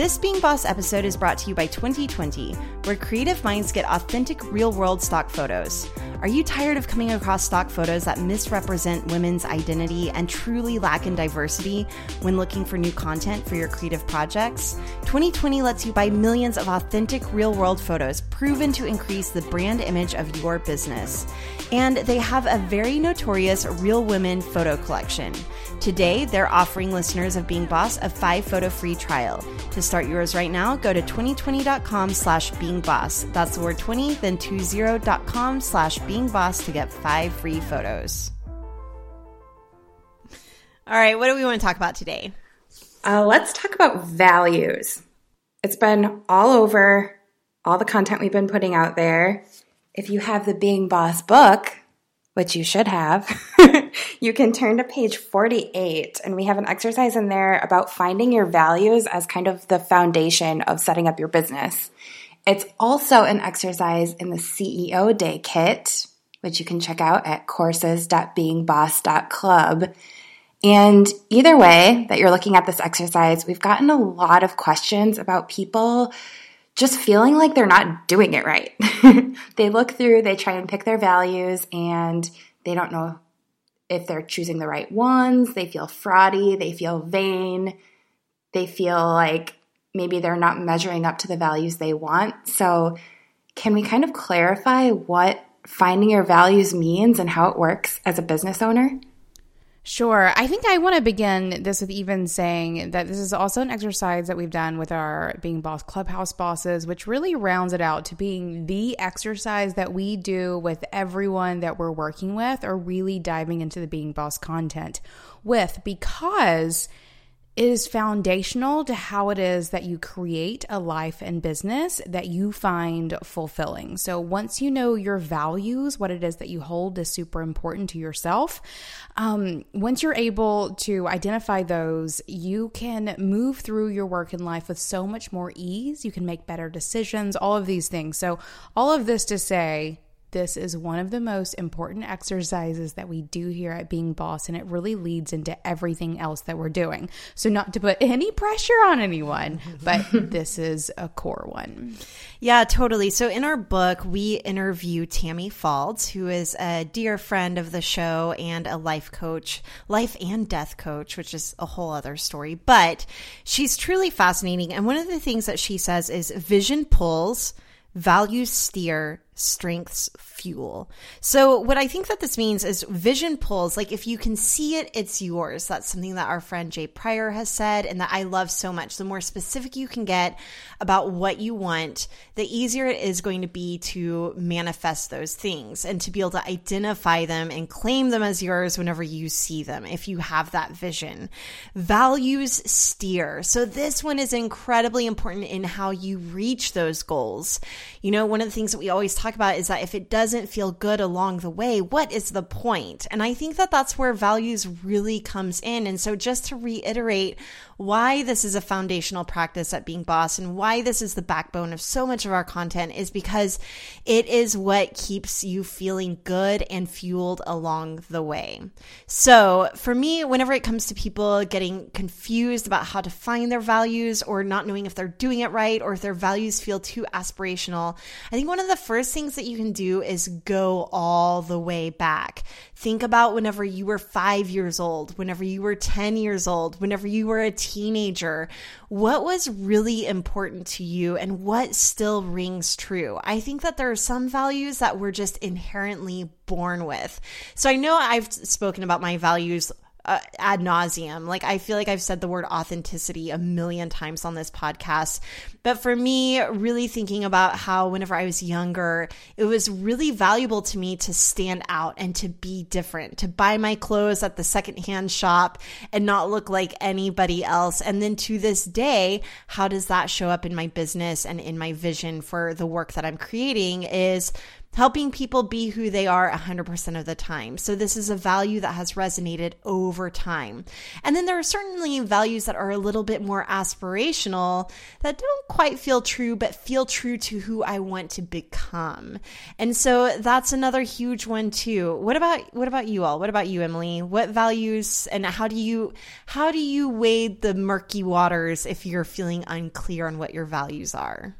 This Being Boss episode is brought to you by Twenty20, where creative minds get authentic real world stock photos. Are you tired of coming across stock photos that misrepresent women's identity and truly lack in diversity when looking for new content for your creative projects? Twenty20 lets you buy millions of authentic real world photos proven to increase the brand image of your business. And they have a very notorious Real Women photo collection. Today, they're offering listeners of Being Boss a five photo free trial. To start yours right now, go to Twenty20.com slash being boss. That's the word 20, then 20.com slash being boss to get five free photos. All right, what do we want to talk about today? Uh, let's talk about values. It's been all over all the content we've been putting out there. If you have the Being Boss book, which you should have, you can turn to page 48 and we have an exercise in there about finding your values as kind of the foundation of setting up your business. It's also an exercise in the CEO Day kit, which you can check out at courses.beingboss.club. And either way that you're looking at this exercise, we've gotten a lot of questions about people just feeling like they're not doing it right. they look through, they try and pick their values, and they don't know if they're choosing the right ones. They feel fraudy, they feel vain, they feel like maybe they're not measuring up to the values they want. So, can we kind of clarify what finding your values means and how it works as a business owner? Sure. I think I want to begin this with even saying that this is also an exercise that we've done with our Being Boss Clubhouse bosses, which really rounds it out to being the exercise that we do with everyone that we're working with or really diving into the Being Boss content with because is foundational to how it is that you create a life and business that you find fulfilling. So once you know your values, what it is that you hold is super important to yourself. Um, once you're able to identify those, you can move through your work and life with so much more ease. You can make better decisions, all of these things. So all of this to say, this is one of the most important exercises that we do here at Being Boss, and it really leads into everything else that we're doing. So, not to put any pressure on anyone, but this is a core one. Yeah, totally. So, in our book, we interview Tammy Falds, who is a dear friend of the show and a life coach, life and death coach, which is a whole other story. But she's truly fascinating. And one of the things that she says is vision pulls, values steer, strengths fuel. So what I think that this means is vision pulls, like if you can see it, it's yours. That's something that our friend Jay Pryor has said and that I love so much. The more specific you can get about what you want, the easier it is going to be to manifest those things and to be able to identify them and claim them as yours whenever you see them, if you have that vision. Values steer. So this one is incredibly important in how you reach those goals. You know, one of the things that we always talk about is that if it doesn't feel good along the way, what is the point? And I think that that's where values really comes in. And so just to reiterate why this is a foundational practice at being boss and why this is the backbone of so much of our content is because it is what keeps you feeling good and fueled along the way. So for me, whenever it comes to people getting confused about how to find their values or not knowing if they're doing it right or if their values feel too aspirational, I think one of the first things that you can do is go all the way back. Think about whenever you were five years old, whenever you were 10 years old, whenever you were a teenager, what was really important to you and what still rings true? I think that there are some values that we're just inherently born with. So I know I've spoken about my values uh, ad nauseum. Like I feel like I've said the word authenticity a million times on this podcast. But for me, really thinking about how whenever I was younger, it was really valuable to me to stand out and to be different, to buy my clothes at the secondhand shop and not look like anybody else. And then to this day, how does that show up in my business and in my vision for the work that I'm creating is helping people be who they are 100% of the time. So this is a value that has resonated over time. And then there are certainly values that are a little bit more aspirational that don't quite feel true, but feel true to who I want to become. And so that's another huge one too. What about, what about you all? What about you, Emily? What values and how do you, how do you wade the murky waters if you're feeling unclear on what your values are?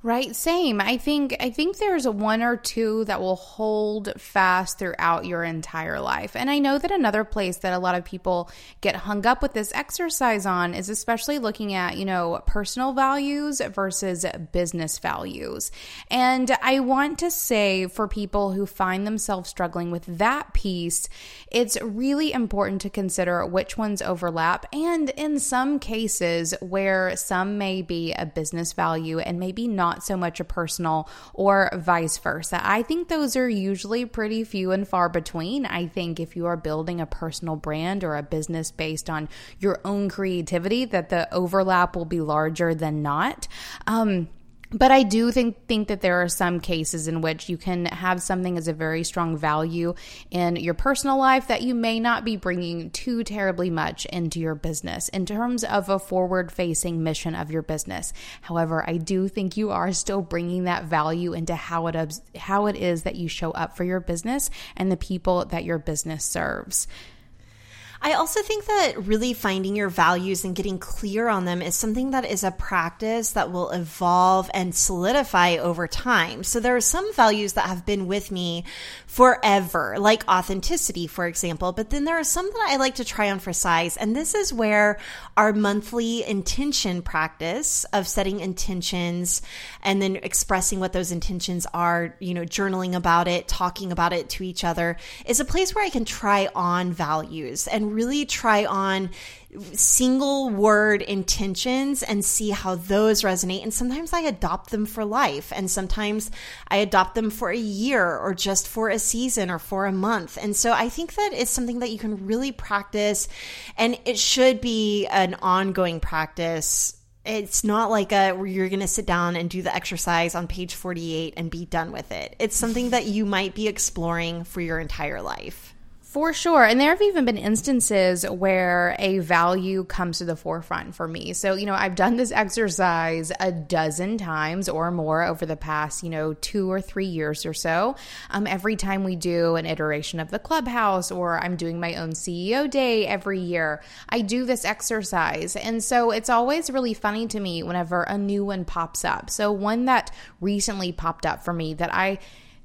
Right, same. I think I think there's a one or two that will hold fast throughout your entire life. And I know that another place that a lot of people get hung up with this exercise on is especially looking at, you know, personal values versus business values. And I want to say for people who find themselves struggling with that piece, it's really important to consider which ones overlap and in some cases where some may be a business value and maybe not not so much a personal or vice versa. I think those are usually pretty few and far between. I think if you are building a personal brand or a business based on your own creativity, that the overlap will be larger than not. Um, but I do think think that there are some cases in which you can have something as a very strong value in your personal life that you may not be bringing too terribly much into your business in terms of a forward facing mission of your business. However, I do think you are still bringing that value into how it how it is that you show up for your business and the people that your business serves. I also think that really finding your values and getting clear on them is something that is a practice that will evolve and solidify over time. So there are some values that have been with me forever, like authenticity, for example, but then there are some that I like to try on for size. And this is where our monthly intention practice of setting intentions and then expressing what those intentions are, you know, journaling about it, talking about it to each other is a place where I can try on values really try on single word intentions and see how those resonate. And sometimes I adopt them for life, and sometimes I adopt them for a year or just for a season or for a month. And so I think that it's something that you can really practice, and it should be an ongoing practice it's not like a where you're going to sit down and do the exercise on page 48 and be done with it. It's something that you might be exploring for your entire life. For sure. And there have even been instances where a value comes to the forefront for me. So, you know, I've done this exercise a dozen times or more over the past, you know, two or three years or so. Um, every time we do an iteration of the clubhouse or I'm doing my own CEO day every year, I do this exercise. And so it's always really funny to me whenever a new one pops up. So, one that recently popped up for me that I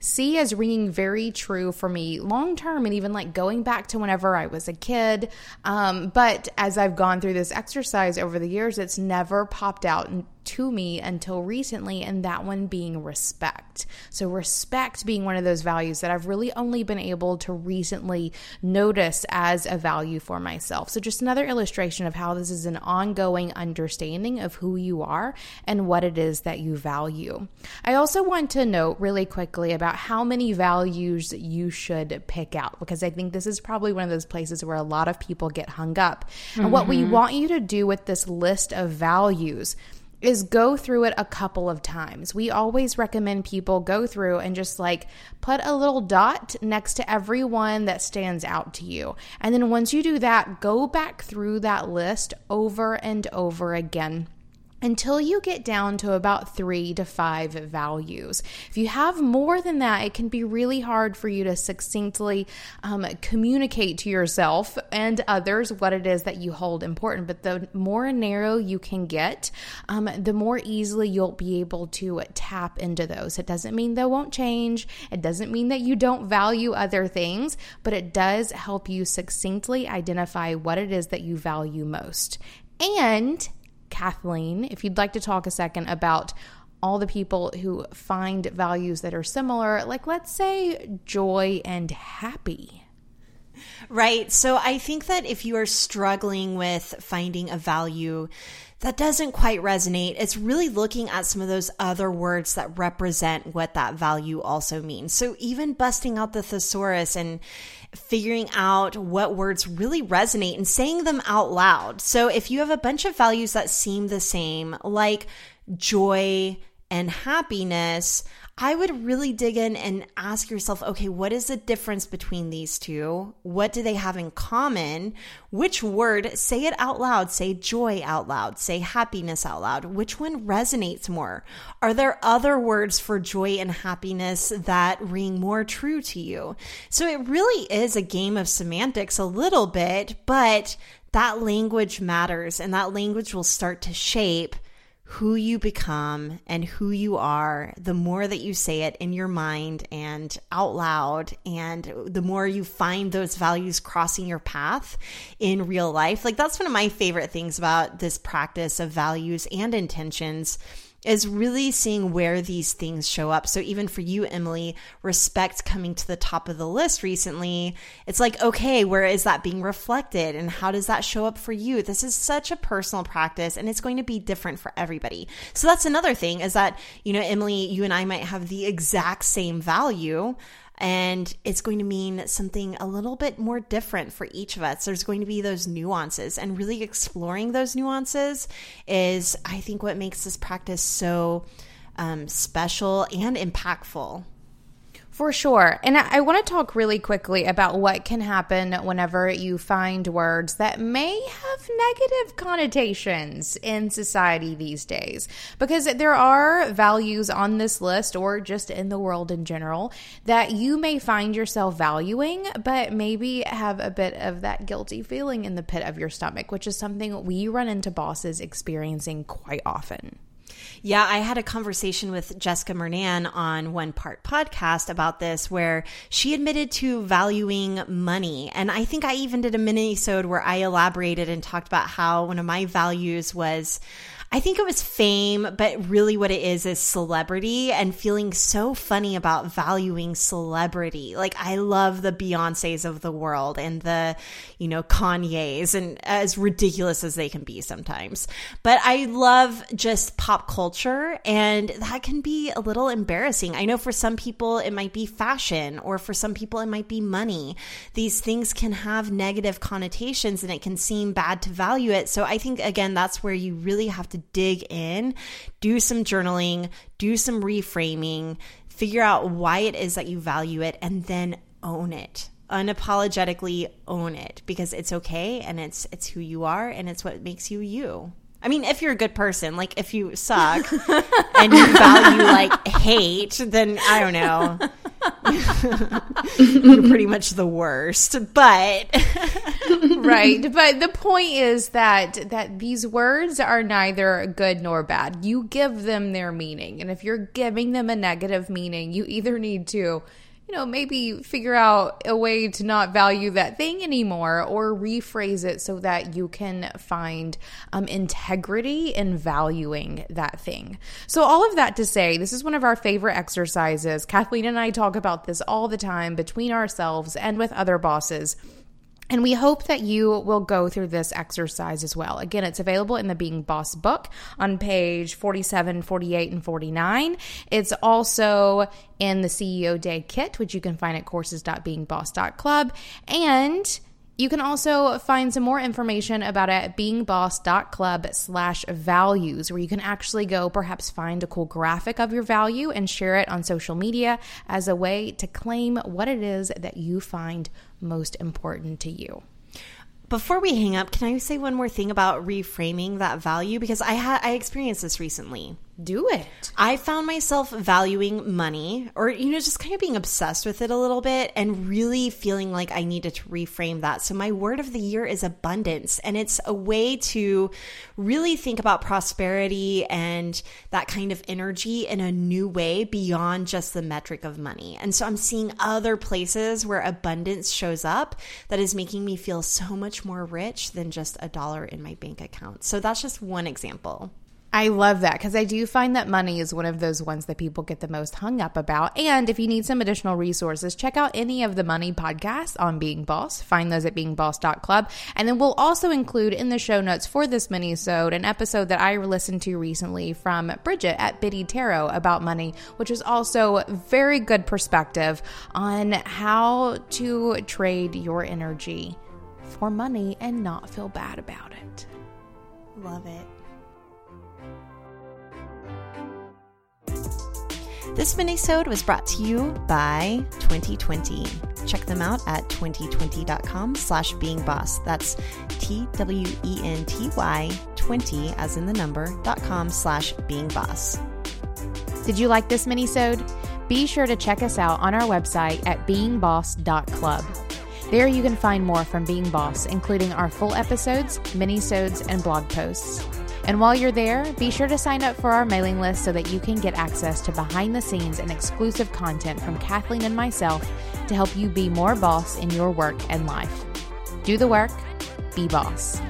see as ringing very true for me long term and even like going back to whenever I was a kid. Um, but as I've gone through this exercise over the years, it's never popped out to me until recently, and that one being respect. So, respect being one of those values that I've really only been able to recently notice as a value for myself. So, just another illustration of how this is an ongoing understanding of who you are and what it is that you value. I also want to note really quickly about how many values you should pick out because I think this is probably one of those places where a lot of people get hung up. Mm-hmm. And what we mm-hmm. want you to do with this list of values is go through it a couple of times. We always recommend people go through and just like put a little dot next to every one that stands out to you. And then once you do that, go back through that list over and over again until you get down to about three to five values. If you have more than that, it can be really hard for you to succinctly um, communicate to yourself and others what it is that you hold important. But the more narrow you can get, um, the more easily you'll be able to tap into those. It doesn't mean they won't change, it doesn't mean that you don't value other things, but it does help you succinctly identify what it is that you value most. And Kathleen, if you'd like to talk a second about all the people who find values that are similar, like let's say joy and happy. Right. So I think that if you are struggling with finding a value that doesn't quite resonate, it's really looking at some of those other words that represent what that value also means. So even busting out the thesaurus and figuring out what words really resonate and saying them out loud. So if you have a bunch of values that seem the same, like joy and happiness, I would really dig in and ask yourself, okay, what is the difference between these two? What do they have in common? Which word, say it out loud, say joy out loud, say happiness out loud. Which one resonates more? Are there other words for joy and happiness that ring more true to you? So it really is a game of semantics a little bit, but that language matters and that language will start to shape who you become and who you are, the more that you say it in your mind and out loud, and the more you find those values crossing your path in real life. Like, that's one of my favorite things about this practice of values and intentions is really seeing where these things show up. So even for you, Emily, respect coming to the top of the list recently, it's like, okay, where is that being reflected and how does that show up for you? This is such a personal practice and it's going to be different for everybody. So that's another thing is that, you know, Emily, you and I might have the exact same value, and it's going to mean something a little bit more different for each of us. There's going to be those nuances, and really exploring those nuances is, I think, what makes this practice so um, special and impactful. For sure. And I, want to talk really quickly about what can happen whenever you find words that may have negative connotations in society these days. Because there are values on this list or just in the world in general that you may find yourself valuing, but maybe have a bit of that guilty feeling in the pit of your stomach, which is something we run into bosses experiencing quite often. Yeah, I had a conversation with Jessica Murnane on One Part Podcast about this, where she admitted to valuing money. And I think I even did a mini episode where I elaborated and talked about how one of my values was I think it was fame, but really what it is is celebrity and feeling so funny about valuing celebrity. Like I love the Beyoncé's of the world and the, you know, Kanye's and as ridiculous as they can be sometimes. But I love just pop culture and that can be a little embarrassing. I know for some people it might be fashion or for some people it might be money. These things can have negative connotations and it can seem bad to value it. So I think again that's where you really have to dig in, do some journaling, do some reframing, figure out why it is that you value it, and then own it unapologetically own it because it's okay and it's it's who you are and it's what makes you you. I mean, if you're a good person, like if you suck and you value like hate, then I don't know. you're pretty much the worst. But right, but the point is that that these words are neither good nor bad. You give them their meaning. And if you're giving them a negative meaning, you either need to you know, maybe figure out a way to not value that thing anymore or rephrase it so that you can find um, integrity in valuing that thing. So, all of that to say, this is one of our favorite exercises. Kathleen and I talk about this all the time between ourselves and with other bosses. And we hope that you will go through this exercise as well. Again, it's available in the Being Boss book on page 47, 48, and 49. It's also in the CEO Day kit, which you can find at courses.beingboss.club. And you can also find some more information about it at beingboss.club slash values, where you can actually go perhaps find a cool graphic of your value and share it on social media as a way to claim what it is that you find most important to you. Before we hang up, can I say one more thing about reframing that value? Because I had I experienced this recently do it. I found myself valuing money or, you know, just kind of being obsessed with it a little bit and really feeling like I needed to reframe that. So, my word of the year is abundance. And it's a way to really think about prosperity and that kind of energy in a new way beyond just the metric of money. And so, I'm seeing other places where abundance shows up that is making me feel so much more rich than just a dollar in my bank account. So, that's just one example. I love that because I do find that money is one of those ones that people get the most hung up about. And if you need some additional resources, check out any of the money podcasts on Being Boss. Find those at beingboss.club. And then we'll also include in the show notes for this mini sode an episode that I listened to recently from Brigit at Biddy Tarot about money, which is also very good perspective on how to trade your energy for money and not feel bad about it. Love it. This minisode was brought to you by Twenty20. Check them out at Twenty20.com slash being boss. That's T-W-E-N-T-Y 20 as in the number dot com slash being boss. Did you like this minisode? Be sure to check us out on our website at beingboss.club. There you can find more from Being Boss, including our full episodes, minisodes, and blog posts. And while you're there, be sure to sign up for our mailing list so that you can get access to behind the scenes and exclusive content from Kathleen and myself to help you be more boss in your work and life. Do the work, be boss.